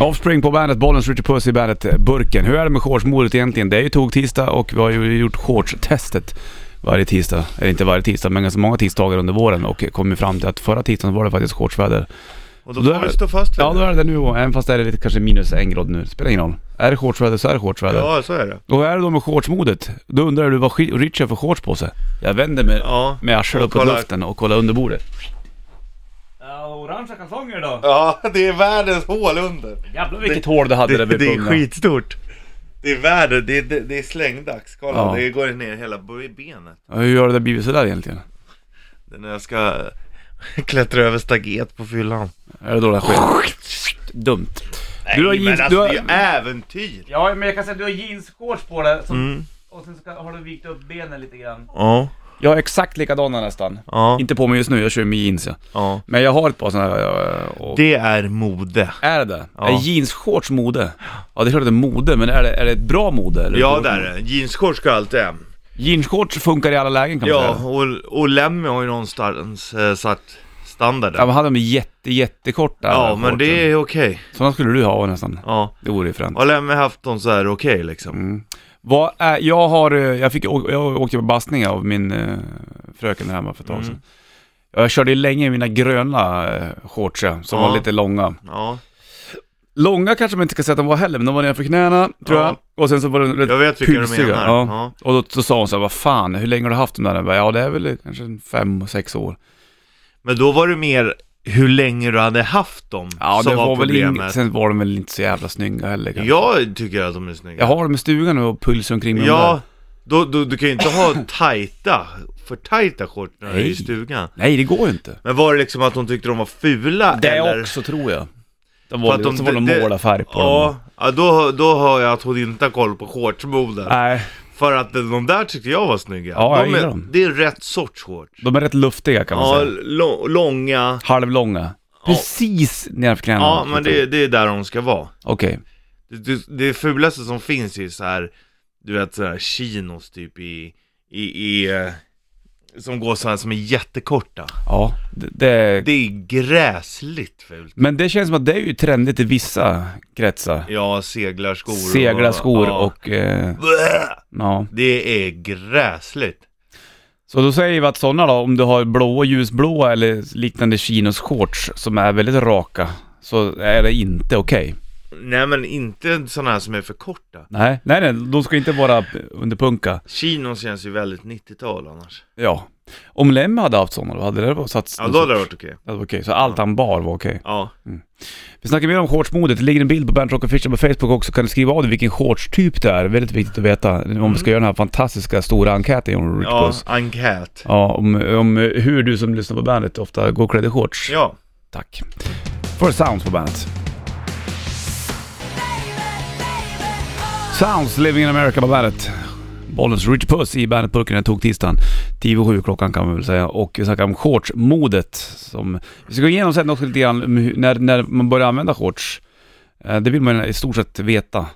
Offspring på bandet, Bollens Richard Puss i bandet eh, Burken. Hur är det med shortsmodet egentligen? Det är ju tog-tisdag och vi har ju gjort shortstestet varje tisdag. Eller inte varje tisdag, men ganska många tisdagar under våren och kommit fram till att förra tisdagen var det faktiskt shortsväder. Och då Då får vi stå fast vid Ja, då är det nu även fast det är lite kanske minus en grad nu. Spelar ingen roll. Är det shortsväder så är det shortsväder. Ja, så är det. Och är det då med shortsmodet? Då undrar du vad Richard har för shorts på sig? Jag vänder mig Ja. med arslet upp på kolla- luften och kollar under bordet. Ja, orangea kalsonger då. Ja, det är världens hål under. Jävlar vilket hål du hade Det, där vid det är pungen. skitstort. Det är värde, det är, det, det är slängdags. Kolla, Ja. det går ner hela benet. Ja, Hur har det blivit sådär egentligen? Det är när jag ska klättra över staket på fyllan. Är det då det sker? Dumt. Nej Du har men jeans- alltså du har- det är ju äventyr! Ja, men jag kan säga att du har jeansshorts på dig Mm. och sen ska, har du vikt upp benen lite grann. Ja, Jag har exakt likadana nästan. ja, Inte på mig just nu, jag kör med jeans ja. ja. Men jag har ett par sådana här och... Det är mode. Är det? Ja. Är jeansshorts mode? Ja det är klart att det är mode, men är det, är det ett bra mode? Eller Ja det är det. Jeansshorts ska alltid hem. Jeansshorts funkar i alla lägen kan man Ja, säga. och, och Lemmy har ju någonstans eh, satt standarden. Ja, Ja, men hade de jätte, jättekorta men shortsen? det är okej. Sådana skulle du ha nästan. Ja. Det vore ju fränt. Har Lemmy haft dem så är det okej liksom. Mm. Vad är, jag har, eh, jag fick, jag åkte på bastning av min eh, fröken hemma för ett tag Mm. sedan. Jag körde länge i mina gröna eh, shorts som Ja. var lite långa. Ja, Långa kanske man inte ska säga att de var heller, men de var nedanför knäna, tror Ja. jag. Och sen så var de rätt jag vet vilka du menar. Ja. Och då så sa hon så här, vad fan, hur länge har du haft dem där? Jag bara, ja det är väl kanske fem, sex år. Men då var det mer hur länge du hade haft dem Ja, som det var, var, väl problemet. in, sen var de väl inte så jävla snygga heller kanske. Jag tycker att de är snygga. Jag har dem i stugan nu och pulsar omkring med dem Ja, där. då, då, du kan ju inte ha tajta, för tajta shorts när du är i stugan. Nej, det går ju inte. Men var det liksom att de tyckte de var fula Det eller? också tror jag. De var, att de- så var de det- måla färg på Ja, dem. ja då, då hör jag att hon inte har koll på shortsmode. Nej, För att de där tyckte jag var snygga. Ja, jag de gillar är, dem. Det är rätt sorts shorts. de är rätt luftiga kan man Ja, säga. lo- långa. Halvlånga. Precis nedanför knäna. Ja, men det, det är där de ska vara. Okej. Det, det, det fulaste som finns är så här, du vet så här chinos typ i, i, i eh, som går så här som är jättekorta. Ja, det, det... Det är gräsligt fult. Men det känns som att det är ju trendigt i vissa kretsar. Ja, seglarskor. och- Seglarskor ja. och... Eh, ja. Det är gräsligt. Så då säger vi att sådana då, om du har blåa, ljusblåa eller liknande chinos shorts som är väldigt raka, så är det inte okej. Nej men inte sådana här som är för korta. Nej, nej, nej, de ska inte vara under punka. Chinos känns ju väldigt 90-tal annars. Ja. Om Lemmy hade haft sådana då, hade det varit satt... Ja, då hade det varit okej. var okej. Så allt han bar var okej. Ja. Vi snackar mer om shortsmodet. Det ligger en bild på Bernt Rock Official på Facebook också. Kan du skriva av dig vilken shortstyp det är? Väldigt viktigt att veta. Om vi ska göra den här fantastiska stora enkäten John Ja, enkät. Ja, om, om hur du som lyssnar på bandet ofta går klädd i shorts. Ja. Tack. För Sounds på bandet. Sounds Living in America på bandet. Bollens Rich Puss i bandetburken tog tisdagen. 10 och 7 klockan kan man väl säga. Och vi snackar om shortsmodet. Som, vi ska gå igenom sen också lite grann om när, när man börjar använda shorts. Eh, Det vill man i stort sett veta.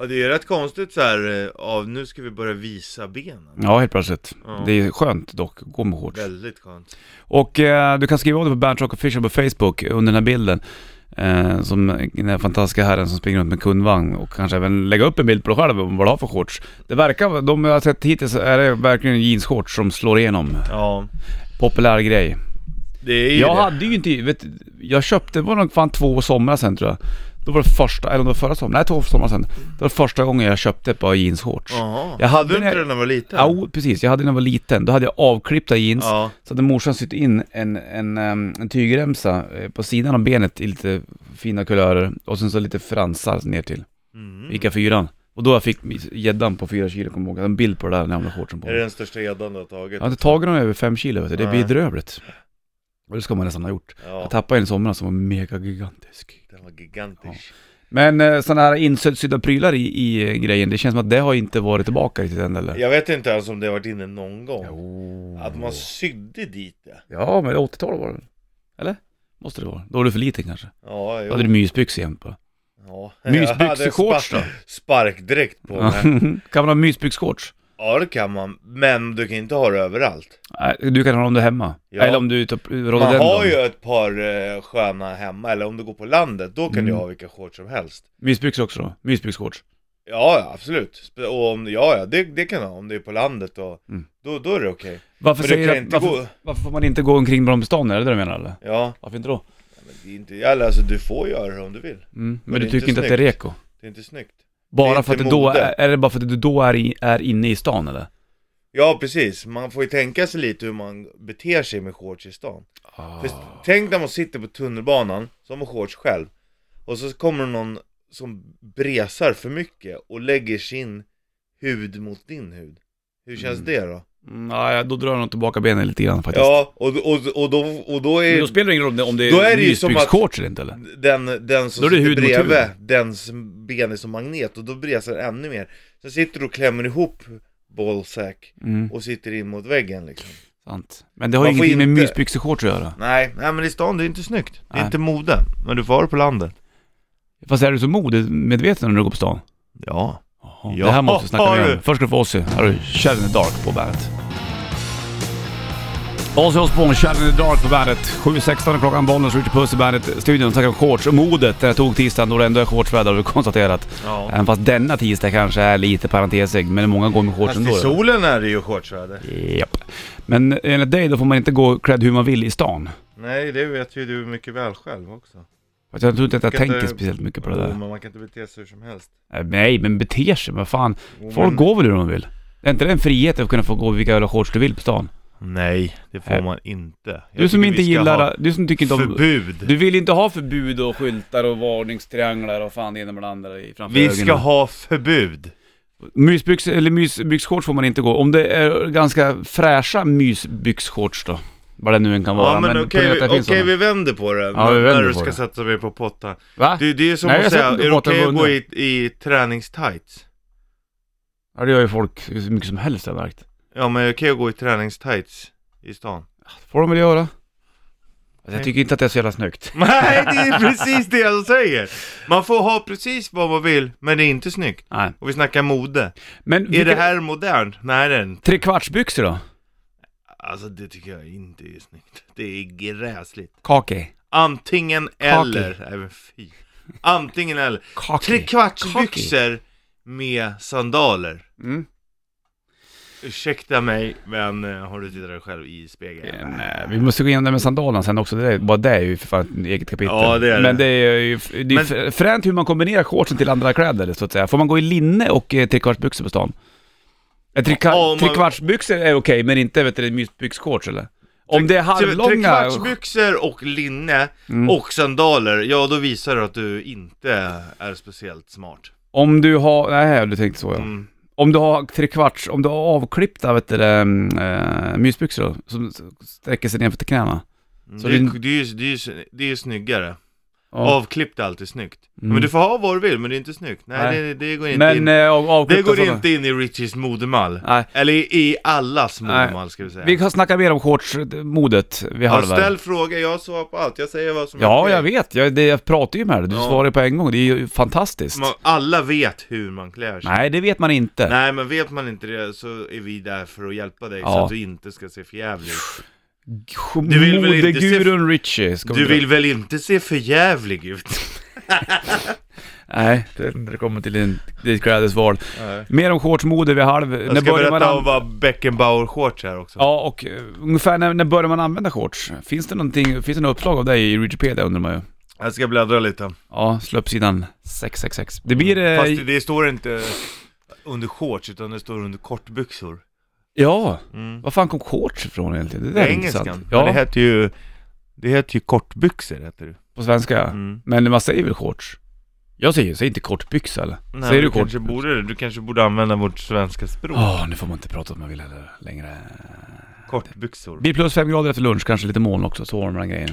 Ja, det är rätt konstigt så här, eh, av nu ska vi börja visa benen. Ja, helt plötsligt. Ja. Det är skönt dock gå med shorts. Väldigt skönt. Och eh, du kan skriva av dig på Bernt Rock Official på Facebook under den här bilden. Eh, som den här fantastiska herren som springer runt med kundvagn och kanske även lägga upp en bild på dig själv om vad du har för shorts. Det verkar, de jag har sett hittills är det verkligen jeansshorts som slår igenom. Ja, Populär grej. det är ju Jag det. hade ju inte, vet, jag köpte, det var nog fan två somrar sen tror jag. Då var det första, eller om det var förra sommaren, nej två somrar sen. Det var första gången jag köpte ett par jeansshorts. Jaha. Jag hade du när- inte det när du var liten? Ja, precis. Jag hade när jag var liten. Då hade jag avklippta jeans. Ja. Så hade morsan sytt in en, en, en tygremsa eh, på sidan av benet i lite fina kulörer och sen så lite fransar ner till. Mm. Ica fyran. Och då jag fick gäddan på fyra kilo, kommer jag ihåg. Jag hade en bild på det där jävla shortsen på Är det den största gäddan du har tagit? Jag har inte tagit dem över fem kilo, vet du. det är bedrövligt. Och det ska man nästan ha gjort. Ja, Jag tappade en i somras som var mega gigantisk. Den var gigantisk. Men eh, sådana här insydda prylar i, i eh, grejen, det känns som att det har inte varit tillbaka riktigt än eller? Jag vet inte ens om det har varit inne någon gång. Jo. Att man sydde dit det. Ja, men 80-talet var det? Eller? Måste det vara. Då var du för liten kanske. Ja, Då jo. hade du mysbyxor jämt på. Ja. Mysbyxor, Jag hade shorts spa- då? Sparkdräkt på mig. kan man ha mysbyxshorts? Ja det kan man, men du kan inte ha det överallt. Nej, Du kan ha dem där hemma. Ja. Eller om du typ Man rhododendron. har ju ett par eh, sköna hemma, eller om du går på landet, då kan Mm. du ha vilka shorts som helst. Mysbyxor också då? Mysbyxshorts. Ja, ja, absolut. Spe- Och om, ja, ja, det, det kan du ha om det är på landet och Mm. då, då är det okej. Varför, Men du säger kan jag, inte varför, gå- varför får man inte gå omkring med dem i stan? Är det det du menar eller? Ja, Varför inte då? men det är inte, eller, alltså du får göra det om du vill. Mm. Men, Men du är tycker inte inte att det är snyggt. reko? Det är inte snyggt. Bara för att du då är, är det bara för att du då är, i, är inne i stan eller? Ja, precis. Man får ju tänka sig lite hur man beter sig med shorts i stan. Ah. För tänk när man sitter på tunnelbanan, som har shorts själv, och så kommer det någon som bresar för mycket och lägger sin hud mot din hud. Hur känns Mm. det då? Mm, ja, då drar nog tillbaka benen lite grann faktiskt. Ja, och, och, och, då, och då Men är då spelar det ingen roll om det Då är är det ju som att- mysbyxshorts eller inte eller? den, den som Då är det sitter bredvid, dens ben är som magnet och då bresar det ännu mer. Så sitter du och klämmer ihop ballsack Mm, och sitter in mot väggen liksom. sant. Men det har ju ingenting med inte- mysbyxeshorts att göra. Nej, nej men i stan det är inte snyggt. Det är Nej. inte mode. Men du får ha det på landet. Fast är du så modemedveten när du går på stan? Ja. Jaha, Ja, det här måste vi snacka mer om. du. Först ska du få Ozzy. Här har du in the Dark på bandet. Ozzy Osbourne, Shell in the Dark på bandet. 7.16 är klockan, Bollnäs, Richard Puss i bandet-studion. Snackar om shorts och modet. Det tog tisdagen då det ändå är shortsväder har vi konstaterat. ja. Även fast denna tisdag kanske är lite parentesig, men många går med shorts Fast ändå. i solen är det ju shortsväder. Japp. Men enligt dig då får man inte gå klädd hur man vill i stan. Nej, det vet ju du mycket väl själv också. Fast jag tror inte att jag tänker inte- speciellt mycket på det där. men man kan inte bete sig hur som helst. Äh, Nej, men beter sig, vad fan. Folk men- går väl hur de vill? Är inte det en frihet att kunna få gå vilka jävla shorts du vill på stan? Nej, det får man inte. Jag Du som inte ska gillar, du som tycker inte om... Förbud. Du vill inte ha förbud och skyltar och varningstrianglar och fan det ena med det andra i framför Vi ska ögonen. ha förbud. Mysbyx, eller mysbyxshorts får man inte gå. Om det är ganska fräscha mysbyxshorts då. Vad det nu än kan vara. Ja men okej, problemet är vi, okej sådana. vi vänder på det. Ja, vi när vänder du på ska det. sätta mig på pottan. Va? Det, det är som Nej, att säga, är det okej att gå i, i träningstights? Ja det gör ju folk hur mycket som helst har jag märkt. Ja men det okej att gå i träningstights i stan? får de väl göra. Alltså, jag tycker inte att det är så jävla snyggt. Nej, det är precis det jag säger! Man får ha precis vad man vill, men det är inte snyggt. Nej. Och vi snackar mode. Men Är det här modernt? Nej det är inte. Trekvartsbyxor då? Alltså det tycker jag inte är snyggt. Det är gräsligt. Kaki. Antingen eller. Nej men fy. Antingen eller. Kaki. Trekvartsbyxor med sandaler. Mm. Ursäkta mig, men eh, har du tittat dig själv i spegeln? Ja, nej, vi måste gå igenom det med sandalerna sen också. Det är, bara det är ju för fan ett eget kapitel. Ja, det är det. Men det är ju det är Men- fränt hur man kombinerar shortsen till andra kläder så att säga. Får man gå i linne och eh, trekvartsbyxor på stan? Eh, treka- Ja, man- Trekvartsbyxor är okej, men inte vet du, mysbyxshorts eller? Om det är halvlånga... Trekvartsbyxor och linne Mm. och sandaler, ja då visar det att du inte är speciellt smart. Om du har... Nej, du tänkte så ja. Mm. Om du har trekvarts, om du har avklippta vet du, det, äh, mysbyxor då, som sträcker sig ner till knäna. Så det, är, det- det, är, det, är, det är snyggare. Ja. Avklippt är alltid snyggt. Mm. Men du får ha vad du vill, men det är inte snyggt. Nej, Nej. Det, det går inte Men in. äh, av, Det går sådana- inte in i Richies modemall. Nej. Eller i, i allas modemall ska vi säga. Vi kan snacka mer om shortsmodet vid ja, halv här. ställ frågor, jag svarar på allt. Jag säger vad som är Ja, okej. jag vet. Jag, det, jag pratar ju med dig. Du Ja. svarar på en gång. Det är ju fantastiskt. Man, alla vet hur man klär sig. Nej, det vet man inte. Nej men vet man inte det så är vi där för att hjälpa dig så Ja. att du inte ska se förjävlig ut. Du Du vill väl inte se- Modegurun Richie. Ska vi Du vill väl inte se förjävlig ut? Nej, det, det kommer till din, ditt klädesval. Nej. Mer om shortsmode vid halv. Jag ska börjar berätta man om vad Beckenbauer-shorts är också. Ja, och uh, ungefär när, när börjar man använda shorts? Finns det någonting, finns det något uppslag av det i Wikipedia undrar man ju. Jag ska bläddra lite. Ja, slå upp sidan 666. Det blir... eh, Fast det, det står inte under shorts utan det står under kortbyxor. Ja, Mm. var fan kom shorts ifrån egentligen? Det Det där är är engelskan. intressant. Ja. Ja, Det heter ju, det heter ju kortbyxor heter det. på svenska. Mm. Men man säger väl shorts? Jag säger, säg inte kortbyxa eller? Nej, säger du, du kanske kort? borde, du kanske borde använda vårt svenska språk. Åh, nu får man inte prata om man vill heller längre. Kortbyxor. Blir plus fem grader efter lunch, kanske lite moln också, så det med den grejen.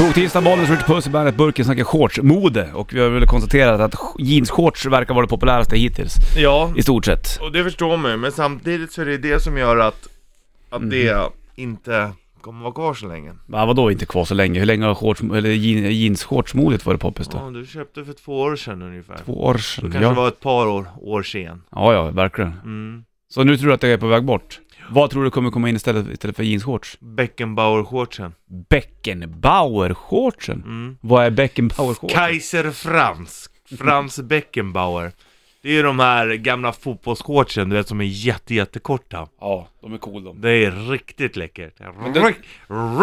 Tog tisdag bollen, så Puss i bandet Burken snackar shortsmode och vi har väl konstaterat att jeansshorts verkar vara det populäraste hittills. Ja, I stort sett. och det förstår man ju, men samtidigt så är det det som gör att, att Mhm. det inte kommer vara kvar så länge. Ja, vadå inte kvar så länge? Hur länge har shorts, eller jean, jeansshortsmodet varit poppis då? Ja, du köpte för två år sedan ungefär. Två år sedan. kanske Ja. var ett par år, år sen. ja, ja, verkligen. Mm. Så nu tror du att det är på väg bort? Vad tror du kommer komma in istället, istället för jeansshorts? Beckenbauer-shortsen. Beckenbauer-shortsen? Mm. Vad är Beckenbauer-shortsen? Kaiser Franz. Frans Beckenbauer. Det är ju de här gamla fotbollsshortsen, du vet som är jätte, jättekorta. Ja, de är cool de. Det är riktigt läckert. Det- Rikt,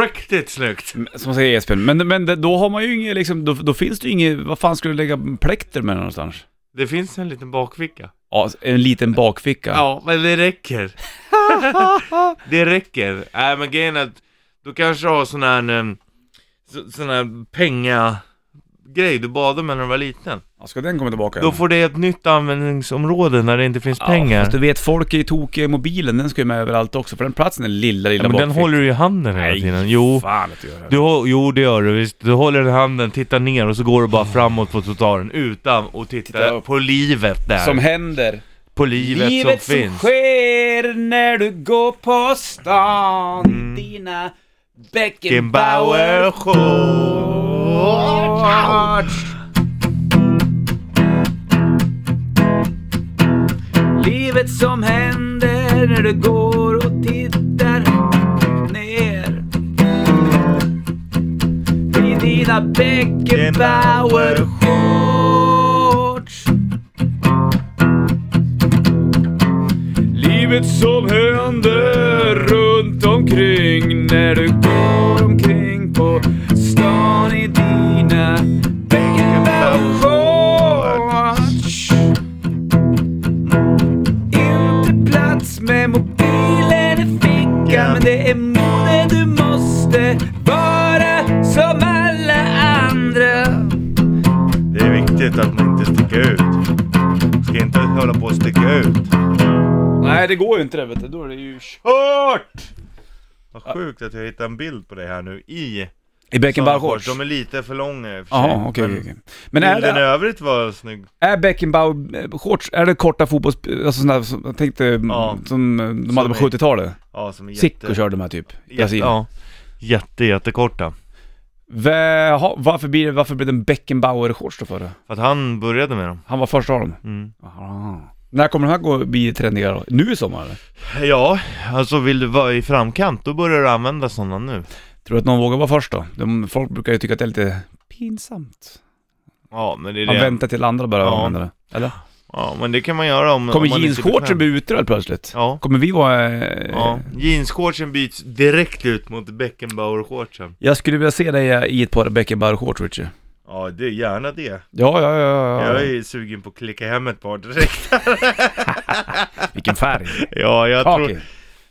riktigt snyggt. Som säger Esbjörn, men, men då har man ju inget liksom, då, då finns det ju inget, vad fan ska du lägga plekter med någonstans? Det finns en liten bakficka. Ja, en liten bakficka. Ja, men det räcker. det räcker. Nej men grejen är att du kanske har sån här, så, sån här penga grej du badade med när du var liten. Ja, ska den komma tillbaka? Då får det ett nytt användningsområde när det inte finns pengar. Fast du vet, folk är ju tokiga i mobilen, den ska ju med överallt också, för den platsen är lilla, lilla Ja, men den bakfickan. håller du i handen hela tiden. Jo. fan att du gör det. Du, hå- jo det gör du visst. Du håller den i handen, tittar ner och så går du bara framåt på trottoaren utan att titta Titta upp. på livet där. Som händer. på livet, Livet som finns. sker när du går på stan Mm. Dina Beckenbauer Beckenbauer-shorts Livet som händer när du går och tittar ner I dina Beckenbauer-shorts Livet som händer runt omkring när du går omkring på stan i dina Beckenbauer-shorts Inte plats med mobilen i fickan men det är mode du måste vara som alla andra Det är viktigt att man inte sticker ut. Ska inte hålla på att sticka ut. Nej det går ju inte det vet du, då är det ju kört! Vad sjukt att jag hittade en bild på dig här nu i I Beckenbauer-shorts? De är lite för långa i och för sig. Jaha, okej Men okej okej. Men är Bilden i det, övrigt var snygg. är Beckenbauer-shorts, är det korta fotbolls... Alltså sådana som, jag tänkte, Ja. som eh, de hade på Som är- 70-talet? Ja, som är Sicko körde de här typ, i jätte, Brasilien. ja, jätte, jättekorta. Vä- ha- varför, blir det, varför blev det en Beckenbauer-shorts då för det? För att han började med dem. Han var först av dem? Mm. Aha. När kommer de här gå bli trendiga då? Nu i sommar eller? Ja, alltså vill du vara i framkant, då börjar du använda sådana nu. Tror du att någon vågar vara först då? De, folk brukar ju tycka att det är lite pinsamt. Ja, men det är Man det. väntar till andra börjar Ja. använda det. Eller? Ja, men det kan man göra om Kommer man jeansshortsen bli ute plötsligt? Ja. Kommer vi vara... Eh, Ja, jeansshortsen byts direkt ut mot Beckenbauer-shortsen. Jag skulle vilja se dig i ett par Beckenbauer-shorts Richie. Ja, det är gärna det. Ja, ja, ja, ja. Jag ja. är sugen på att klicka hem ett par direkt. Vilken färg. ja, jag tror...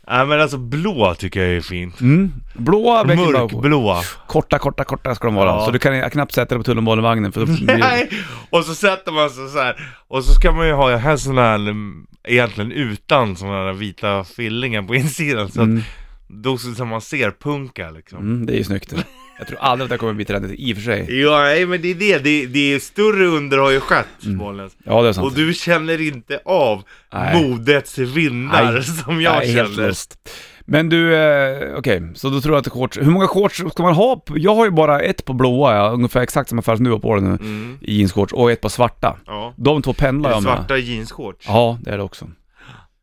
Nej men alltså blå tycker jag är fint. Mm. Blåa. Mörkblåa. Korta, korta, korta ska de vara. Ja. Så du kan knappt sätta dig på tunnelbanevagnen för då. Nej! Och så sätter man sig så här. Och så ska man ju ha här sån här, mm, egentligen utan såna här vita fillingar på insidan. Så Mm. att då så som man ser punka liksom. Mm, det är ju snyggt. Jag tror aldrig att det kommer bli trendigt i och för sig. Ja, nej men det är det. Det, det är större under har ju skett, Mm. Ja, det är sant. Och du känner inte av Nej. modets vindar Nej. som jag Nej, helt känner. lost. Men du, eh, okej, så då tror jag att shorts, hur många shorts ska man ha? Jag har ju bara ett på blåa, ja, ungefär exakt samma färg som du har på dig nu, Mm. i jeansshorts, och ett på svarta. Ja. De två pendlar jag med. svarta jeansshorts? Ja, det är det också.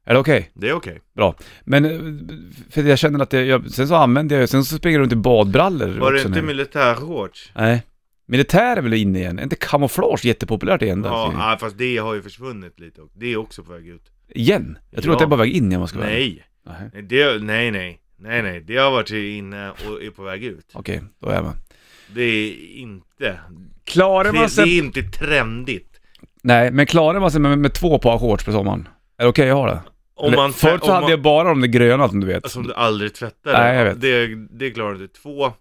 Är det okej? Det är okej. Bra. Men, eh, för jag känner att jag, jag, sen så använder jag sen så springer jag runt i badbrallor Var det också inte nu. militärshorts? Nej. Militär är väl inne igen? Är inte kamouflage jättepopulärt igen? där? Ja, nej, fast det har ju försvunnit lite och det är också på väg ut. Igen? Jag tror Ja. att det är på väg in om man ska vara ärlig. Nej, Nej. nej, det, nej, nej, nej, nej, det har varit inne och är på väg ut. Okej, då är jag med. Det är inte, Klarar man det, det sig... är inte trendigt. Nej, men klarar man sig med, med två par shorts på sommaren? Är det okej att ha det? Om man, förut så om hade man, jag bara de där gröna som du vet. Som du aldrig tvättar. Nej, jag vet. Det, det klarar du. Två,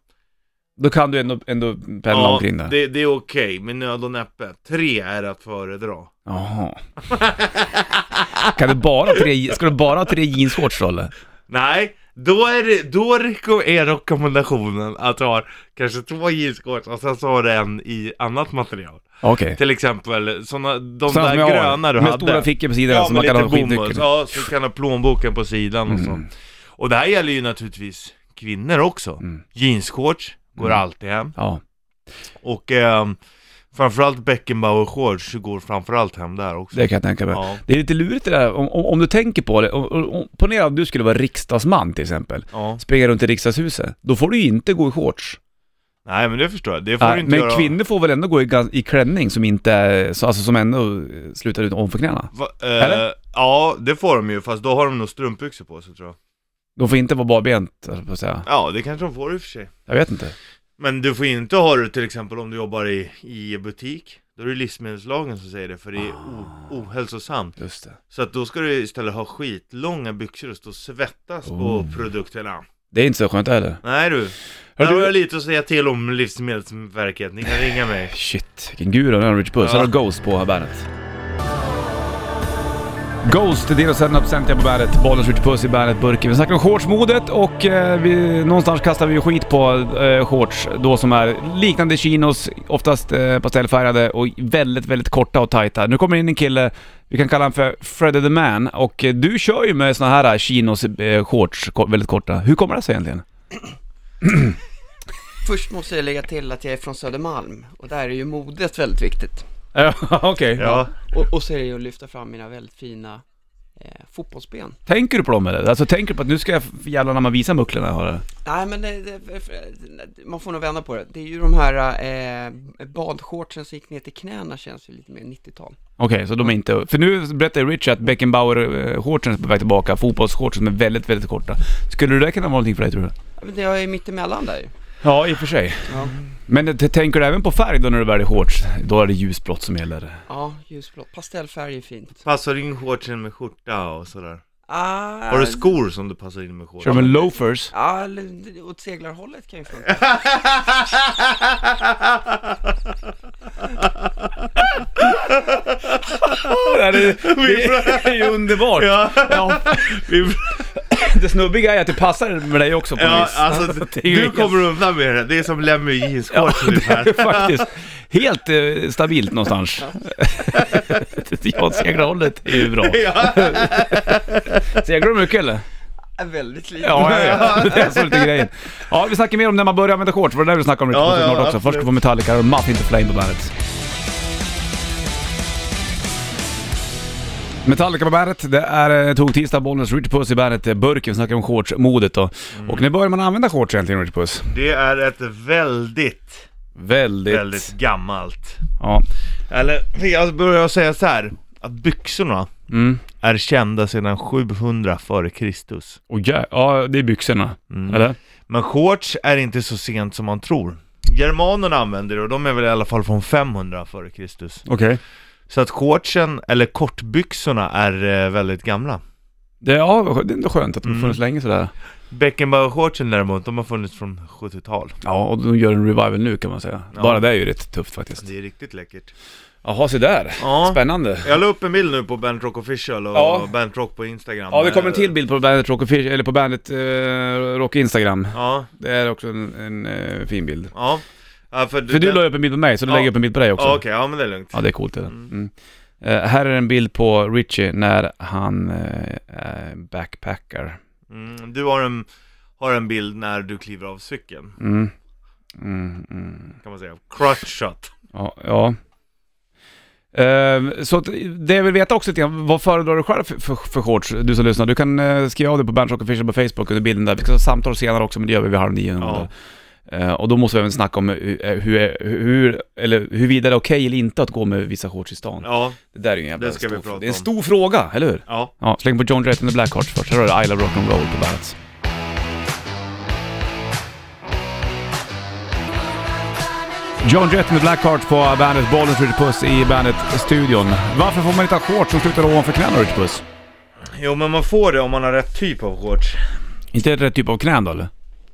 Då kan du ändå, ändå pendla ja, omkring där. det, det är okej, med nöd och näppe. Tre är att föredra. Jaha. kan du bara ha tre, ska du bara ha tre jeansshorts då eller? Nej, då är, det, då är rekommendationen att du har kanske två jeansshorts och sen så har du en i annat material. Okej. Till exempel såna, de som där gröna du Med hade. stora fickor på sidan Ja, så med man kan ha bomull. skitnyckeln. Ja, så kan ha plånboken på sidan och så. Mm. Och det här gäller ju naturligtvis kvinnor också. Mm. Jeansshorts går Mm. alltid hem. Ja. Och ehm, framförallt Beckenbauer-shorts går framförallt hem där också. Det kan jag tänka mig. Ja, Det är lite lurigt det där, om, om, om du tänker på det. Om, om, ponera att du skulle vara riksdagsman till exempel. ja. Springa runt i riksdagshuset. Då får du ju inte gå i shorts. Nej men det förstår jag, det får du Nej, inte men göra. kvinnor får väl ändå gå i, i klänning som inte är, så- alltså som ändå slutar ut ovanför knäna. Va, eh, Eller? Ja, det får de ju, fast då har de nog strumpbyxor på sig tror jag. De får inte vara barbent, på att säga. Ja, det kanske de får i och för sig. Jag vet inte. Men du får inte ha det till exempel om du jobbar i, i butik. Då är det livsmedelslagen som säger det, för det är o, ohälsosamt. Just det. Så att då ska du istället ha skitlånga byxor och stå och svettas Oh. på produkterna. Det är inte så skönt heller. Nej du, Hör där har du- jag lite att säga till om Livsmedelsverket, ni kan ringa mig. Shit, vilken guru den här Rich Puss. Ja. Här har Ghost på bandet. Ghost, det är och Seven Up Sentia på bandet. Bollens Rich Puss i bandet-burken. Vi snackar om shortsmodet och eh, vi, någonstans kastar vi ju skit på eh, shorts då som är liknande chinos, oftast eh, pastellfärgade och väldigt, väldigt korta och tajta. Nu kommer in en kille, vi kan kalla honom för Freddy the Man och eh, du kör ju med såna här eh, chinos eh, shorts, ko- väldigt korta. Hur kommer det sig egentligen? Först måste jag lägga till att jag är från Södermalm och där är ju modet väldigt viktigt. Ja, okej. Ja, Och, och så är det ju att lyfta fram mina väldigt fina eh, fotbollsben. Tänker du på dem eller? Alltså tänker du på att nu ska jag jävlar när man visar mucklarna jag har det? Nej men det, det, man får nog vända på det. Det är ju de här eh, badshortsen som gick ner till knäna känns ju lite mer 90-tal. Okej, så de är inte... För nu berättar Rich att Beckenbauer-shortsen är på väg tillbaka, fotbollsshortsen som är väldigt, väldigt korta. Skulle det där kunna vara någonting för dig tror du? Ja, men det är mitt emellan där ju. Ja, i och för sig. Ja, Men t- tänker du även på färg då när du väljer shorts? Då är det ljusblått som gäller. ja ljusblått. Pastellfärg är fint. passar in shortsen med skjorta och sådär. Ah, Har du skor som du passar in med shorts? Kör med loafers? Ja, eller åt seglarhållet kan ju funka. Ja, det, det är ju underbart! Ja, Ja, det snubbiga är att det passar med dig också på ja vis. alltså är du kommer undan med det. Det är som Lemmy i Ja, jeansshorts det är ungefär. faktiskt helt eh, stabilt någonstans. ja, seglarhållet är ju bra. Ja. Seglar du mycket eller? Väldigt lite. Ja, ja, ja. det är så lite grejen. Ja, vi snackar mer om när man börjar använda shorts, var det där vi snackade om lite Ja, ja, också. absolut. Först på Metallica och Muff Into Flame på bandet. Metallica på bandet, det är eh, tog tisdag, Bollnäs, Richard Puss i bandet, eh, burken, vi snackar om shortsmodet då. Mm. Och när börjar man använda shorts egentligen, Richard Puss? Det är ett väldigt, Väldigt... väldigt gammalt. Ja. Eller, jag börjar säga så här. Att byxorna Mm. är kända sedan 700 före Kristus. Och ja, ja, det är byxorna. Mm. Eller? Men shorts är inte så sent som man tror. Germanerna använder det och de är väl i alla fall från 500 före Kristus. Okej. Så att shortsen, eller kortbyxorna, är eh, väldigt gamla. Det, ja, det är ändå skönt att de har Mm. funnits länge sådär. Beckenbauer-shortsen däremot, de har funnits från 70-tal. Ja, och de gör en revival nu kan man säga. Ja. Bara det är ju rätt tufft faktiskt. Det är riktigt läckert. Jaha, se där. Ja. Spännande. Jag la upp en bild nu på Bandit Rock Official och Ja. Bandit Rock på Instagram. Ja, det kommer en till bild på Bandet Rock, Offici- eller på Bandet eh, Rock Instagram. Ja, Det är också en, en eh, fin bild. ja. ja för, För du la upp en bild på mig, så då Ja. lägger upp en bild på dig också. Ja, okej, ja men det är lugnt. Ja, det är coolt det. Mm. Mm. Eh, här är en bild på Richie när han eh, backpackar. Mm, du har en, har en bild när du kliver av cykeln, Mm. Mm, mm. kan man säga. Crutch shot. Ja, ja. Eh, så det jag vill veta också lite grann, vad föredrar du själv för, för, för shorts, du som lyssnar? Du kan uh, skriva av det på Bandit Rock Official på Facebook under bilden där. Vi ska ha samtal senare också, men det gör vi vid halv nio. Ja. Eh, och då måste vi även snacka om hur, hur, hur eller huruvida det är okej eller inte att gå med vissa shorts i stan. Ja, Det där är ju en jävla Det ska vi stor prata fråga. Det är en stor fråga, eller hur? ja. Ja, släng på John Jett and the Blackhearts först. Här har du I Love Rock'n'Roll på bandet. John Jett and the Blackhearts på bandet Bollens Richard Puss i bandet-studion. Varför får man inte ha shorts som slutar ovanför knäna Richard Puss? Jo men man får det om man har rätt typ av shorts. Inte rätt typ av knän då eller?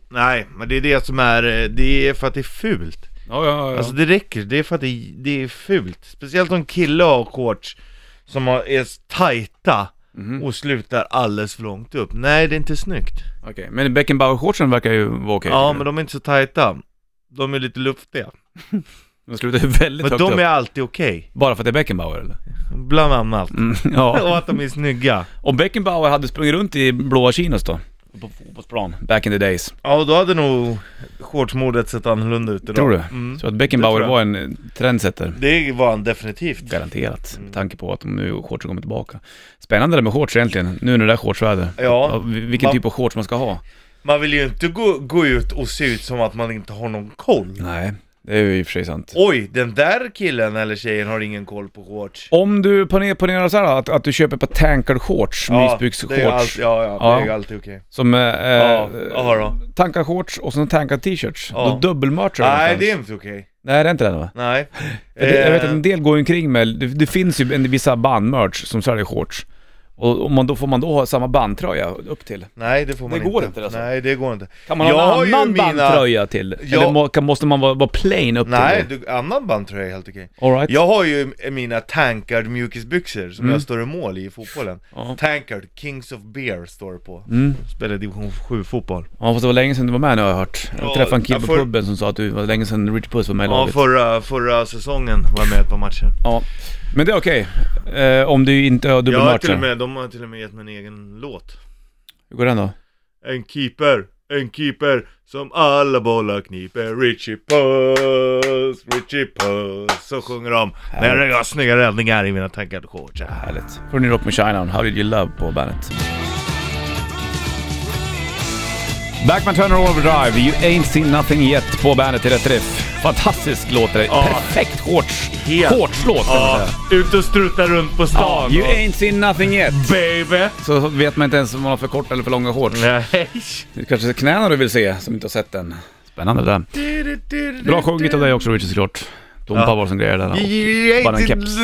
Nej, men det är det som är, eh, det är för att det är fult. Ja, ja, ja. Alltså det räcker, det är för att det, det är fult. Speciellt om kille har shorts som har, är tajta Mhm. och slutar alldeles för långt upp. Nej, det är inte snyggt. Okej, men Beckenbauer-shortsen verkar ju vara okej. ja, men de är inte så tajta. De är lite luftiga. de slutar ju väldigt Men högt de upp. är alltid okej. Bara för att det är Beckenbauer eller? Bland annat. Mm, ja. Och att de är snygga. Om Beckenbauer hade sprungit runt i blåa chinos då? På fotbollsplan, back in the days. Ja, då hade nog shortsmodet sett annorlunda ut idag. Tror du? Mm. Så att Beckenbauer var en eh, trendsetter. Det var han definitivt. Garanterat, Mm. med tanke på att nu shortsen kommer tillbaka. Spännande det med shorts egentligen, nu när det är shortsväder. Ja. Vilken Man- typ av shorts man ska ha. Man vill ju inte gå, gå ut och se ut som att man inte har någon koll. Nej, det är ju i och för sig sant. Oj, den där killen eller tjejen har ingen koll på shorts. Om du ponerar, ponerar så här att, att du köper på tankard shorts, det är ju allt, ja, ja, det är ju alltid okej. Som eh, Ja, jaha då. tankar shorts och sen tankar t-shirts. Ja. Då dubbelmerchar du Nej, någonstans. det är inte okej. Nej, det är inte det va? Nej. För det, jag vet att Eh, en del går ju omkring med, det, det finns ju en, vissa bandmerch som säljer shorts. Och man då, får man då ha samma bandtröja upp till? Nej, det får man Det inte. går inte, alltså. Nej, det går inte. Kan man Jag ha en annan mina- bandtröja till? Ja. Eller må, kan, måste man vara, vara plain upp Nej, till? du, annan bandtröja är helt okej. All right. Jag har ju mina tankard mjukisbyxor som Mm. jag står i mål i i fotbollen. Ja. Tankard, Kings of Beer står det på. Mm. Spelar division 7 fotboll. Ja fast det var länge sedan du var med nu har jag hört. Jag Ja, träffade en kille jag på får- puben som sa att du var länge sedan Rich Puss var med i Ja, laget. förra, förra säsongen var jag med par matcher. Ja. Men det är okej. Eh, om du inte har Jag har till och dubbelmatcher. med, de har till och med gett mig en egen låt. Hur går den då? En keeper, en keeper som alla bollar kniper Richie Puss, Richie Puss Så sjunger de när jag gör snygga räddningar i mina tankade shorts Härligt. Får ni Rock med Shine On, How Did You Love på bandet. Backman Turner Overdrive, You Ain't Seen Nothing Yet på bandet i rätt riff. Fantastisk låt det. Ja. Perfekt shorts. Helt. Shortslåt kan man Ja, säga. ut och struta runt på Ja, stan you och- ain't seen nothing yet. Baby! Så vet man inte ens om man har för korta eller för långa shorts. Nej. Det är kanske är knäna du vill se, som inte har sett den. Spännande det där. Bra sjungit av dig också Richard såklart. Tompa Ja. var som grejer där. Bara en keps.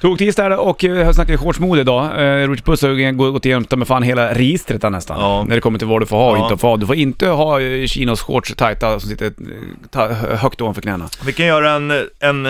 Tog tisdag är det och eh, jag snackade shortsmode idag. Eh, Richard Puss har gått igenom med fan hela registret där nästan. Ja. När det kommer till vad du får ha och Ja. inte får ha. Du får inte ha eh, chinos shorts tajta som sitter högt ovanför knäna. Vi kan göra en, en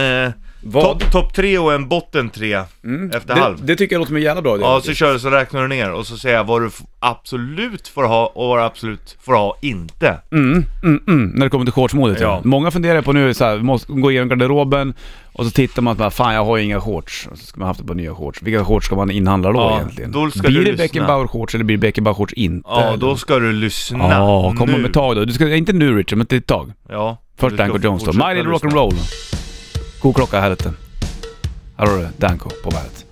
Vad? topp top tre och en botten tre Mm. efter det, halv. det tycker jag låter en jävla bra idé. Ja, så kör du så räknar du ner och så säger jag vad du f- absolut får ha och vad du absolut får ha inte. Mm, mm, mm, när det kommer till shortsmodet ja. Ja. Många funderar på nu så här, vi måste gå igenom garderoben och så tittar man på fan jag har ju inga shorts. Och så ska man haft ett par nya shorts. Vilka shorts ska man inhandla då Ja, egentligen? då ska blir du det lyssna. Beckenbauer-shorts eller blir det Beckenbauer-shorts inte? Ja, då ska du lyssna Ja, kom nu. om ett tag då. Du ska, inte nu Richard, men till ett tag. Ja. Först du ska Danko Jones då. fortsätta My Little lyssna. Rock'n'Roll. God klocka ute. Här har du Danko på bandet.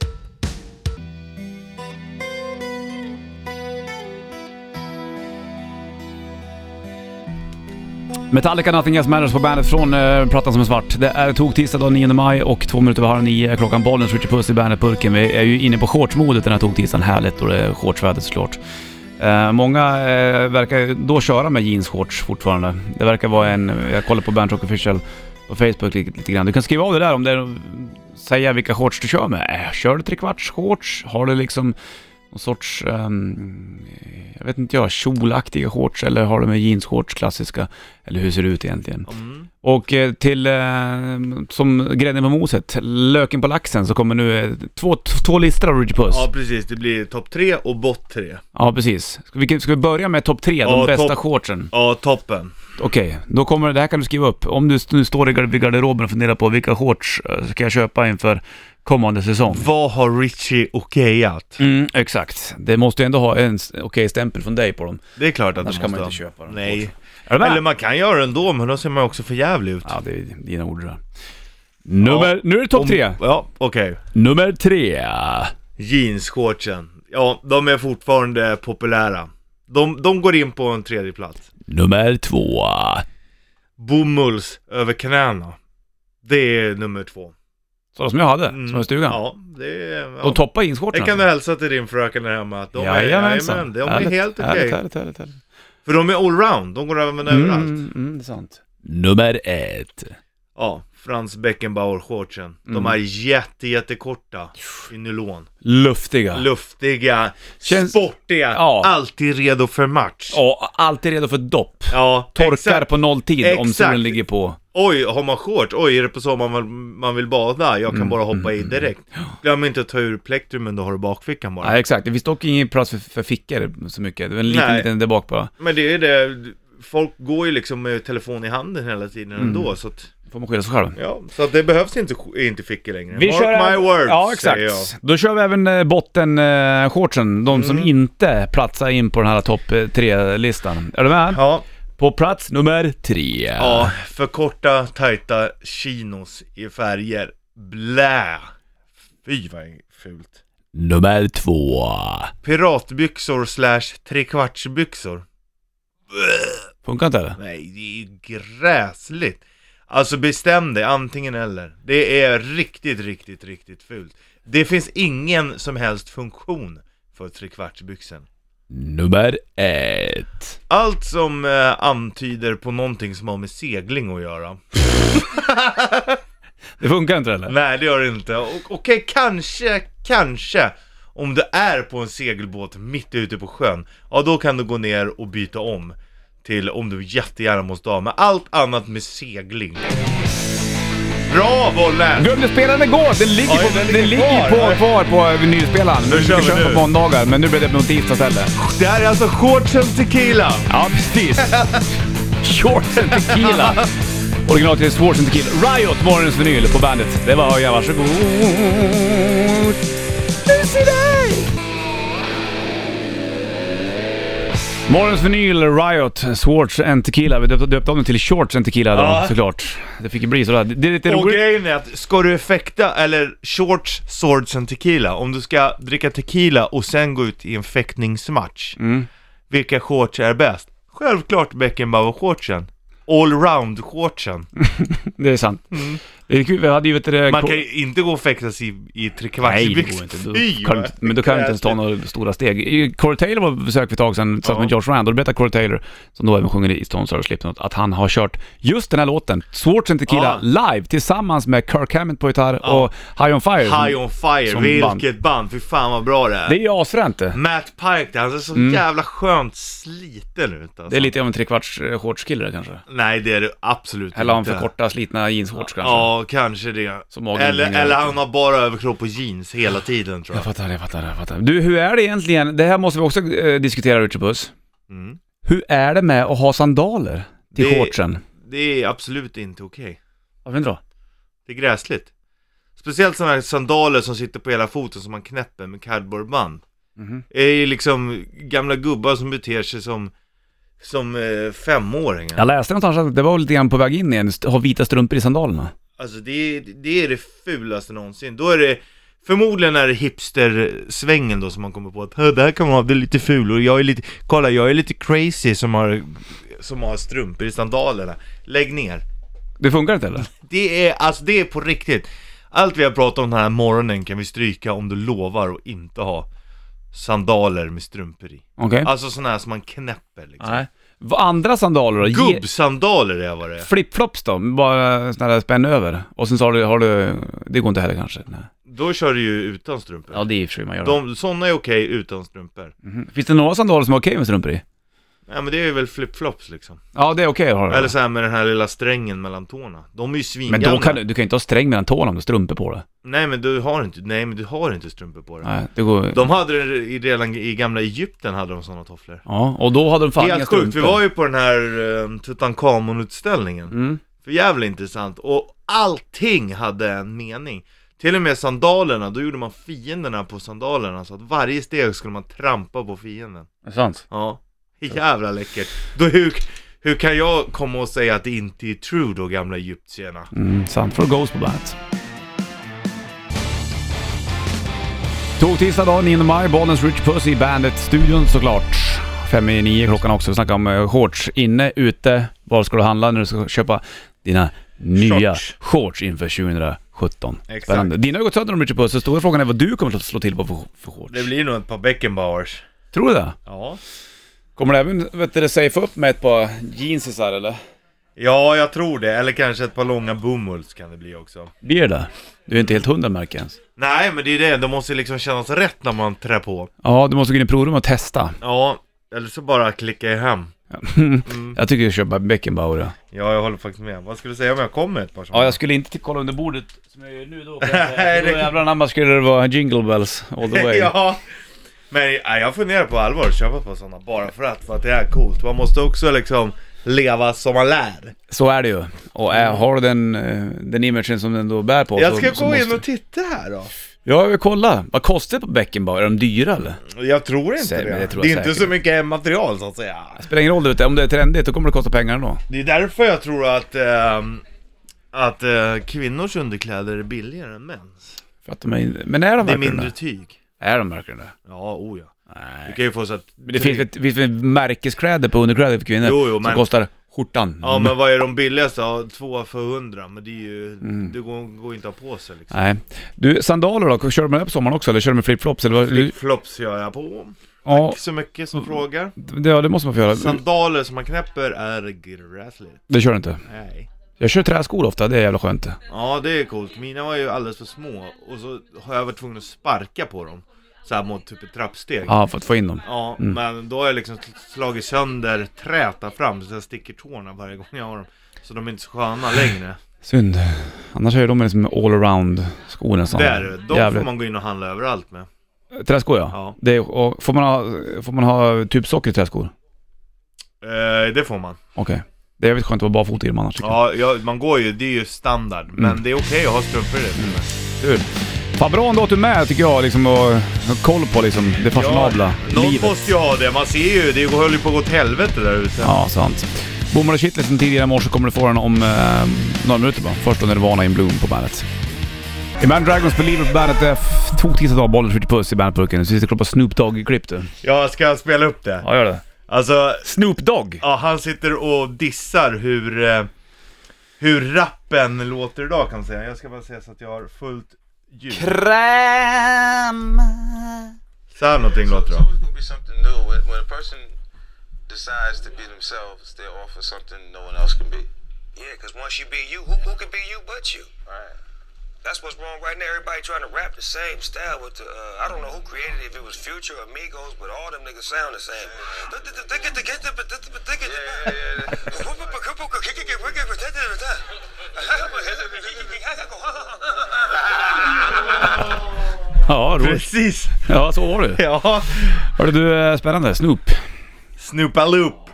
Metallica Nothing Else Matters på bandet från uh, Plattan som är svart. Det är tog tisdag den 9 maj och två minuter över halv nio är klockan Bollen skjuter Puss i bandet-burken. Vi är ju inne på shortsmodet den här tog tisdagen. Härligt och det är shortsväder såklart. Eh, många eh, verkar ju då köra med jeansshorts fortfarande. Det verkar vara en, jag kollar på Bernt Rock Official på Facebook lite, lite grann. Du kan skriva av det där om det är, säga vilka shorts du kör med. Eh, kör du trekvarts shorts? Har du liksom någon sorts, ehm, jag vet inte jag, kjolaktiga shorts eller har du med jeansshorts klassiska? Eller hur ser det ut egentligen? Mm. Och eh, till, eh, som grädden på moset, löken på laxen, så kommer nu eh, två, två listor av Richie Puss. Ja, precis. Det blir topp tre och bott tre. Ja, precis. Ska vi, ska vi börja med topp tre, de Ja, bästa topp. shortsen? Ja, toppen. Okej, då kommer det här kan du skriva upp. Om du nu står i garderoben och funderar på vilka shorts eh, ska jag köpa inför kommande säsong? Vad har Richie okejat? Mm, exakt. Det måste ju ändå ha en s- okej stämpel från dig på dem. Det är klart att Annars du kan man inte köpa dem. Nej. Eller man kan göra det ändå, men då ser man också för jävlig ut. Ja, det är dina ord det där. Nummer, nu är det topp tre. Ja, okej. Nummer tre. Jeansshortsen. Ja, de är fortfarande populära. De, de går in på en tredje plats. Nummer två. Bomulls över knäna. Det är nummer två. Sådana som jag hade, Mm, som var i stugan. Ja, det är... De Ja. toppar jeansshortsen Det kan du hälsa till din fröken där hemma att de är, Jajamensan. jajamän, de är Härligt, helt okej. Härligt, härligt, härligt, härligt. För de är allround, de går även överallt. Mm, mm, det är sant. Nummer ett. Ja, Frans Beckenbauer-shortsen. De Mm. är jätte, jättekorta i nylon. Luftiga. Luftiga, Känns- sportiga, Ja. alltid redo för match. Ja, alltid redo för dopp. Ja, Torkar exakt. på nolltid om Exakt. solen ligger på. Oj, har man shorts? Oj, är det på sommaren man, man vill bada? Jag kan Mm, bara hoppa mm, i direkt. Glöm inte att ta ur plektrumen, då har du bakfickan bara. Nej, exakt. Det finns dock ingen plats för, för fickor så mycket. Det är en liten, Nej. liten där bak bara. Men det är det, folk går ju liksom med telefon i handen hela tiden ändå så att, Får man skylla sig själv. ja, så att det behövs inte, inte fickor längre. Mark kör my words, Ja, säger jag. exakt. Då kör vi även eh, botten-shortsen. De som Mm. inte platsar in på den här topp eh, tre-listan. Är du med? Ja, På plats nummer tre. ja, för korta, tajta chinos i färger. Blä! Fy vad fult. Nummer två. Piratbyxor slash trekvartsbyxor. Funkar inte eller? Nej, det är ju gräsligt. Alltså bestäm dig, antingen eller. Det är riktigt, riktigt, riktigt fult. Det finns ingen som helst funktion för trekvartsbyxan. Nummer ett. Allt som eh, antyder på någonting som har med segling att göra. Det funkar inte eller? Nej, det gör det inte. Och- Okej, kanske, kanske. Om du är på en segelbåt mitt ute på sjön, ja då kan du gå ner och byta om till om du jättegärna måste ha, men allt annat med segling. Bra Bolle! Glömde spela den igår! Den ligger, Ja, på, den ligger kvar. på, kvar på vinylspelaren. Då Vi kör vi köra nu. på måndagar, men nu blir det på tisdag istället. Det här är alltså shortsen tequila! Ja, precis. Shorts and tequila. Original till Shorts and tequila. Riot, morgonens vinyl på bandet. Det var jag, varsågod. Lucy Day! Morgonens vinyl, Riot, Swords and Tequila. Vi döpte, döpte om den till Shorts and Tequila då, Ja. såklart. Det fick ju bli sådär. Det är lite Och roligt. grejen är att, ska du fäkta, eller shorts, swords and tequila, om du ska dricka tequila och sen gå ut i en fäktningsmatch, Mm. vilka shorts är bäst? Självklart Beckenbauer-shortsen. Allround-shortsen. Det är sant. Det är kul, vi hade ju vet du. Man kan ju inte gå och fäktas i, i Nej, det trekvartsbyxor. går inte. Inte- men då kan du inte ens ta några stora steg. Corey Taylor var på besök för ett tag sedan tillsammans Ja. med Josh Rand och då berättade Corey Taylor, som då även sjunger i Stones Sour Slipknot, att han har kört just den här låten, Swords and Tequila, live tillsammans med Kirk Hammett på gitarr Ja. och High On Fire. som- High on fire, som vilket band. Fy fan vad bra det är. Det är ju asfränt det. Matt Pike där, han ser så Mm. jävla skönt sliten ut alltså. Det är lite av en trekvarts eh, shortskille kanske. Nej det är det absolut Eller har han inte. för korta slitna jeansshorts kanske. Ja, kanske det. Magen Eller, hänger eller ut. han har bara överkropp och jeans hela tiden tror Jag jag. fattar, jag fattar, jag fattar. Du, hur är det egentligen? Det här måste vi också eh, diskutera Richard. Mm. Hur är det med att ha sandaler till Det- shortsen? Det är absolut inte okej. Varför inte då? Det är gräsligt. Speciellt sådana här sandaler som sitter på hela foten som man knäpper med cardboardband. Mhm. Det är ju liksom gamla gubbar som beter sig som, som eh, femåringar. Jag läste någonstans att det var lite grann på väg in igen, st- ha vita strumpor i sandalerna. Alltså det är, det är det fulaste någonsin. Då är det Förmodligen är det hipster-svängen då som man kommer på att "Hö, det här kan man ha, det är lite ful och jag är lite, kolla jag är lite crazy som har, som har strumpor i sandalerna. Lägg ner. Det funkar inte eller? Det är, alltså det är på riktigt. Allt vi har pratat om den här morgonen kan vi stryka om du lovar att inte ha sandaler med strumpor i. Okej. Alltså sådana här som man knäpper liksom. Nej. Vad andra sandaler då? Ge- Gubbsandaler är vad det. Flipflops då? Bara sådana där spänn över. Och sen så har du, har du, det går inte heller kanske. Nej. Då kör du ju utan strumpor. Ja, det är i och för sig man gör. De, sådana är okej utan strumpor. Mhm. Finns det några sandaler som är okej med strumpor i? Ja men det är väl flipflops liksom. Ja, det är okej det. Eller så här med den här lilla strängen mellan tårna. De är ju Men svingamla. då kan du, du kan ju inte ha sträng mellan tårna om du har strumpor på det. Nej men du har inte, nej men du har inte strumpor på dig. Nej, det går... De hade det i, redan i gamla Egypten hade de sådana tofflor. Ja, och då hade de fan Helt sjukt, vi var ju på den här uh, Tutankhamon-utställningen. Mm. För jävla intressant. Och allting hade en mening. Till och med sandalerna, då gjorde man fienderna på sandalerna så att varje steg skulle man trampa på fienden. Är sant? Ja, jävla läckert. Då hur, hur kan jag komma och säga att det inte är true då, gamla egyptierna? Mm, sant. För Ghost på bandet. Tog tisdag dag 9 maj, Bollnäs Rich Puss i Bandet-studion såklart. Fem i nio klockan också. Vi snackar om eh, shorts. Inne, ute. Var ska du handla när du ska köpa dina nya Shorts. shorts inför 2017? Exakt. Spännande. Dina har ju gått sönder om Richard Puss, så stora frågan är vad du kommer att slå till på för, för shorts. Det blir nog ett par Beckenbauers. Tror du det? Ja. Kommer du även, vet du, safea upp med ett par jeansisar eller? Ja, jag tror det. Eller kanske ett par långa bomulls kan det bli också. Blir det det? Du är inte helt hundra märke ens. Nej, men det är det. De måste liksom kännas rätt när man trär på. Ja, du måste gå in i provrum och testa. Ja, eller så bara klicka jag hem. Jag tycker jag köper Beckenbauer. Ja. Ja, jag håller faktiskt med. Vad skulle du säga om jag kom med ett par sådana? ja, jag skulle inte kolla under bordet som jag gör nu då. Nej, Då det- jävlar anamma skulle det vara jingle bells all the way. ja. Men jag funderar på allvar att köpa par sådana bara för att, för att det är coolt. Man måste också liksom leva som man lär. Så är det ju. Och äh, har du den, eh, den imagen som den då bär på Jag så, ska så gå in måste- och titta här då. Ja, vi kolla. Vad kostar det på Beckenbauer? Är de dyra eller? Jag tror inte Säg, det. det tror det är inte så mycket material så att säga. Det spelar ingen roll ute. Om det är trendigt då kommer det kosta pengar ändå. Det är därför jag tror att, ehm, att eh, kvinnors underkläder är billigare än mäns. För att de är, men är de Det är mindre tyg. Är de verkligen det? Ja, oh ja. Du Nej. kan ju få så att... Men det finns väl det finns märkeskläder på underkläder för kvinnor Jo, jo, som men- kostar skjortan. Ja men vad är de billigaste? Ja, två för hundra, men det är ju, Mm. det går, går inte att ha på sig liksom. Nej. Du, sandaler då? Kör du med det på sommaren också eller kör du med flipflops? Eller vad? Flops gör jag på. Ja, Tack så mycket som frågar. det, ja, det måste man få göra. Sandaler som man knäpper är gräsligt. Det kör du inte. Nej. Jag kör träskor ofta, det är jävla skönt. Ja det är coolt, mina var ju alldeles för små och så har jag varit tvungen att sparka på dem. Så här mot typ ett trappsteg. Ja, för att få in dem. Ja, Mm. men då har jag liksom slagit sönder trät där fram så jag sticker tårna varje gång jag har dem. Så de är inte så sköna längre. Synd. Annars är de liksom all-around skor nästan. Det är det. De Jävligt. får man gå in och handla överallt med. Träskor ja. Ja. Det är, och får, man ha, får man ha typ socker i träskor? Eh, det får man. Okej. Det är jävligt skönt att vara barfota i dem annars tycker jag. Ja, ja, man går ju, det är ju standard. Men Mm. det är okej att ha strumpor i det. Kul. Fan bra ändå att du är med tycker jag, liksom och ha koll på liksom det fashionabla någon livet. måste ju ha det. Man ser ju, det håller ju på att gå åt helvete där ute. Ja, sant. Bommar och shitlisten tidigare i morse kommer du få den om eh, några minuter bara. Först då Nirvana in Bloom på bandet. Imagine Dragons Believer på bandet. Det tog tisdag dag, bollen skjuter puss i bandetburken. Så vi ska klippa Snoop Dogg-klipp du. Jag ska spela upp det. Ja, gör det. Alltså, Snoop Dogg? ja, han sitter och dissar hur, eh, hur rappen låter idag kan man säga. Jag ska bara säga så att jag har fullt ljud. Kräm. Så här någonting låter It's det. always gonna be something new. When, when a person decides to be themselves, they offer something no one else can be. Yeah, because once you be you, who, who can be you but you? Right. That's what's wrong right now. Everybody trying to rap the same style with the, uh, I don't know who created it, if it was Future or Migos, but all them niggas sound the same. Ja, roligt. Precis! Ja, så var det. Ja, Hörru du, eh, spännande. Snoop. Snoopa Loop.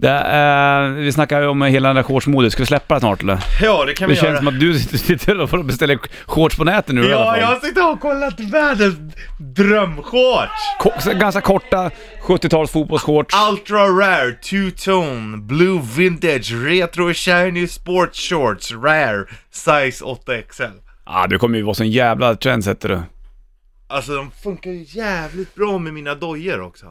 Det, eh, vi snackar ju om hela den där shortsmodet. Ska vi släppa det snart eller? Ja, det kan Det vi känns göra. som att du sitter- sitter och beställer shorts på nätet nu i alla Ja, fall. jag suttit och kollat världens drömshorts! Ko- så ganska korta 70-tals fotbollsshorts. Ultra rare, two-tone, blue vintage, retro shiny sports shorts, rare, size 8XL. ah, du kommer ju vara sån jävla trendsetter du. Alltså de funkar ju jävligt bra med mina dojor också.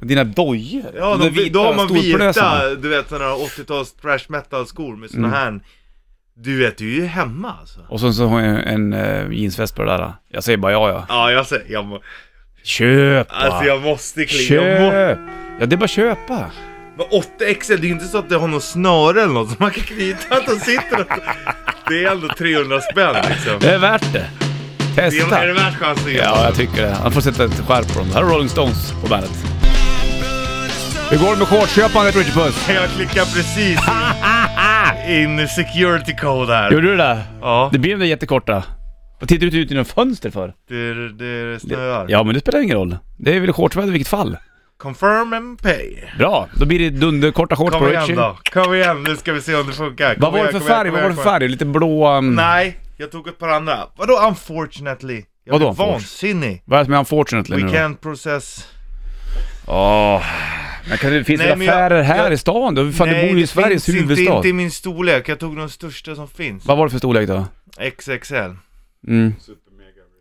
Med dina dojor? Ja, De de, då har man vita, du vet sådana här 80-tals thrash metal skor med såna Mm. här Du vet, du är ju hemma alltså. Och så, så har jag en uh, jeansväst på det där. Jag säger bara ja ja. Ja, jag säger, jag, må, Köp alltså jag måste klia. Jag må, Köp! Ja, det är bara köpa. men 8XL, det är inte så att det har något snöre eller något som man kan knyta att de sitter och, Det är ändå 300 spänn liksom. Det är värt det. Det är, Testa. är det värt chansen? Ja, jag tycker det. Han får sätta ett skärp på dem. Här är Rolling Stones på bandet. Hur går det med shortsköpandet Richard Puss? Jag klickar precis in security code här. Gjorde du det? Ja, Det blev det jättekorta. Vad tittar du ut genom fönster för? det, det snöar. Ja, men det spelar ingen roll. Det är väl shortsväder i vilket fall. Confirm and pay. Bra, då blir det dunderkorta shorts Kom på igen Richie. då, kom igen nu ska vi se om det funkar. Kom Vad var det igen, för kom igen, färg? kom Vad var igen, det kom för färg? Lite blå... Um... Nej, jag tog ett par andra. Vadå unfortunately? Jag Vadå unfortunate? vansinnig. Vad är det som är unfortunately We nu can't process... Åh. Men kan det, finns Nej, det men jag- affärer här jag- i stan? Du, fan, du bor ju i det Sveriges finns huvudstad. Inte, inte i min storlek, jag tog de största som finns. Vad var det för storlek då? XXL. Mm.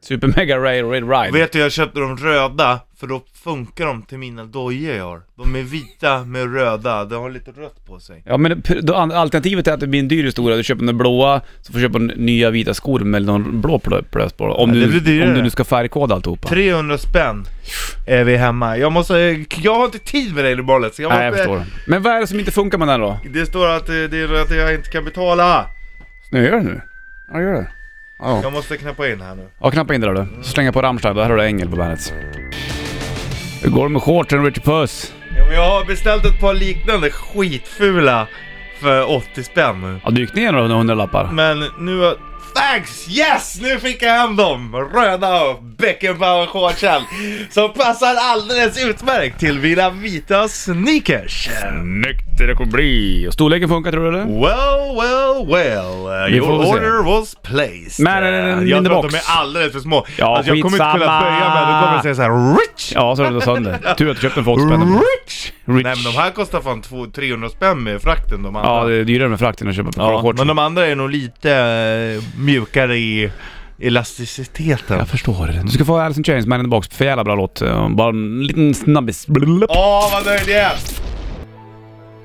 Super Mega Ray Red Ride. Vet du, jag köpte de röda, för då funkar de till mina dojor jag har. De är vita med röda, de har lite rött på sig. Ja men då, alternativet är att det blir en dyr historia. Du köper den blåa, så får du köpa nya vita skor med någon blå plö- plös på. Om, Ja, du, om du nu ska färgkoda alltihopa. 300 spänn är vi hemma. Jag måste, jag har inte tid med dig Bollet, så jag måste... Nej jag förstår. Men vad är det som inte funkar med den då? Det står att det, det är att jag inte kan betala. Nu gör det nu. Ja gör det. Ja, Jag måste knappa in här nu. ja knappa in det där du. Så slänga på Rammstein, då här har du Engel på bandet. Hur går det med shortsen Richard Puss? Ja, men jag har beställt ett par liknande skitfula för 80 spänn nu. Ja du gick ner några hundralappar. Men nu har Thanks! Yes! Nu fick jag hem dem! Röda Beckenbauer-shortsen. Som passar alldeles utmärkt till mina vita sneakers. Snyggt det kommer bli. Och storleken funkar tror du eller? Well, well, well. Får Your order was placed. Men, men, jag tror att de är alldeles för små. Ja, alltså, jag kommer inte kunna böja mig. Då kommer jag säga såhär Rich! Ja, så är det sönder. Tur att du köpte en för 80 spänn. Rich! Rich. Nej men de här kostar fan två- 300 spänn med frakten de andra. Ja, det är dyrare med frakten att köpa på Ja, shorts. men de andra är nog lite eh, mjukare i elasticiteten. Jag förstår. Du ska få Alice in Chains, Man in the Box. För jävla bra låt. Eh, Bara en liten snabbis. Åh vad nöjd jag är!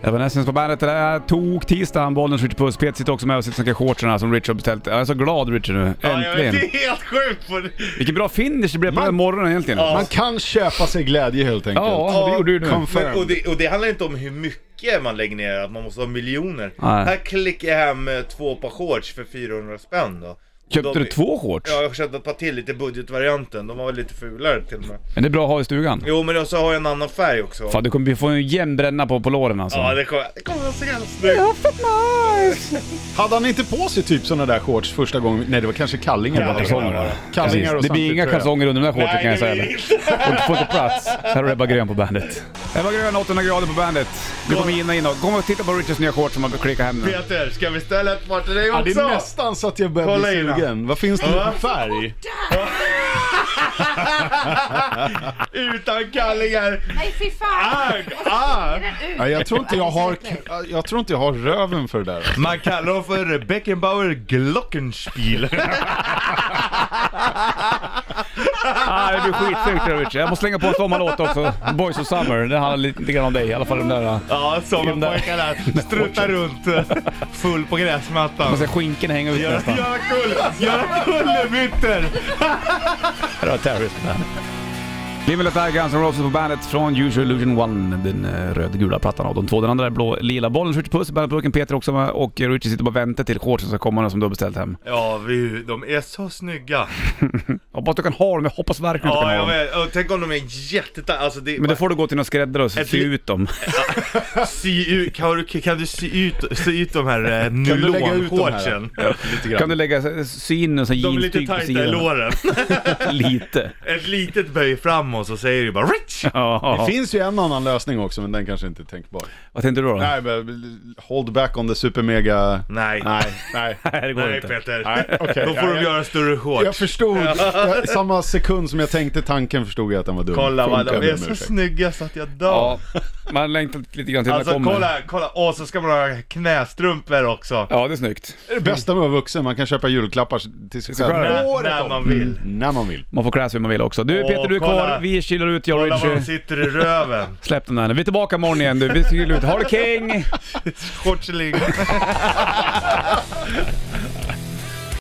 Det var nästan på bandet. Det är tok tisdagen, Bollnäs Richard Puss. Peter sitter också med och sitter och snackar shortsen som Richard har beställt. Jag är så glad Richard nu. Ja, jag Äntligen. det är helt sjukt! På... Vilken bra finish det blev på Man- den morgonen egentligen. Ja. Man kan köpa sig glädje helt enkelt. Ja, det gjorde du nu. Men, och, det, och det handlar inte om hur mycket man lägger ner, att man måste ha miljoner. Nej. Här klickar jag hem eh, två par shorts för 400 spänn då. Köpte de- du två shorts? Ja, jag har köpt ett par till, lite budgetvarianten. De var väl lite fulare till och med. Men det är bra att ha i stugan. Jo, men så har jag en annan färg också. Fan, du kommer få en jämn bränna på, på låren alltså. Ja, det kommer, det kommer så jävla snyggt. Hade han inte på sig typ sådana där shorts första gången? Nej, det var kanske kallingar. Kallingar bara. kalsonger. var det. Kallingar och det blir inga kalsonger under de där shortsen kan jag säga. det eller? blir inte. Och får inte plats. Här har du Ebba Grön på bandet. Ebba Grön, 800 grader på bandet. Du kommer in och in och kom och titta på Richards nya shorts som man klickar hem nu. Peter, ska vi ställa ett par till dig Ja, det också? är nästan så att jag börjar Kolla bli. Sugen. Vad finns det för färg? Utan kallingar! Nej fy fan! Agg! Ah! Ja, jag, tror inte jag, har, jag tror inte jag har röven för det där. Man kallar dem för Beckenbauer Glockenspiel. Ah, det blir skitsnyggt det. Jag måste slänga på en sommarlåt också. Boys of Summer. Det handlar lite grann om dig. I alla fall den där... ja, sommarpojkar där. Struttar runt full på gräsmattan. Man ser skinken hänga ut nästan. göra kull, kullerbyttor! Här har Terrorist and Let Die, Guns N' Roses på bandet från Usual Illusion 1, den uh, rödgula plattan av de två. Den andra är blå, lila. Bollen skjuter puss, bandetburken Peter också med och Richie sitter bara och väntar till shortsen ska komma som du har beställt hem. Ja, vi, de är så snygga. Hoppas du kan ha dem, jag hoppas verkligen att du Ja, kan ha jag dem. vet. Och tänk om de är jättetajta. Alltså det, Men då får du gå till någon skräddare och sy Ett ut dem. sy ut, kan, du, kan du sy ut, sy ut de här eh, Kan du lägga ut de här? nylonshortsen? Lite grann. Kan du lägga, sy in en sån De är lite jeanstyg på tajta i sidan? låren. Lite. Ett litet böj framåt så säger du bara Rich! Det finns ju en annan lösning också, men den kanske inte är tänkbar. Vad tänkte du då? Nej, men hold back on the super mega... Nej. Nej, nej. Nej, det går Nej inte. Peter. Nej, okej. Då får Ja, de göra större shorts. Jag förstod, jag, samma sekund som jag tänkte tanken förstod jag att den var dum. Kolla vad de är så snygga så att jag dör. Ja, man längtar lite grann till Alltså den kommer. kolla, kolla, och så ska man ha knästrumpor också. Ja, det är snyggt. Det är det bästa med att vara vuxen, man kan köpa julklappar till sig själv. När, när man vill. När man vill. Man får klä sig hur man vill också. Du Peter, du är kvar. Vi chillar ut, jag och Kolla var de Richie. sitter i röven. Släpp den där nu. Vi är tillbaka imorgon igen du. Vi chillar ut. Ha det king! Shortseling.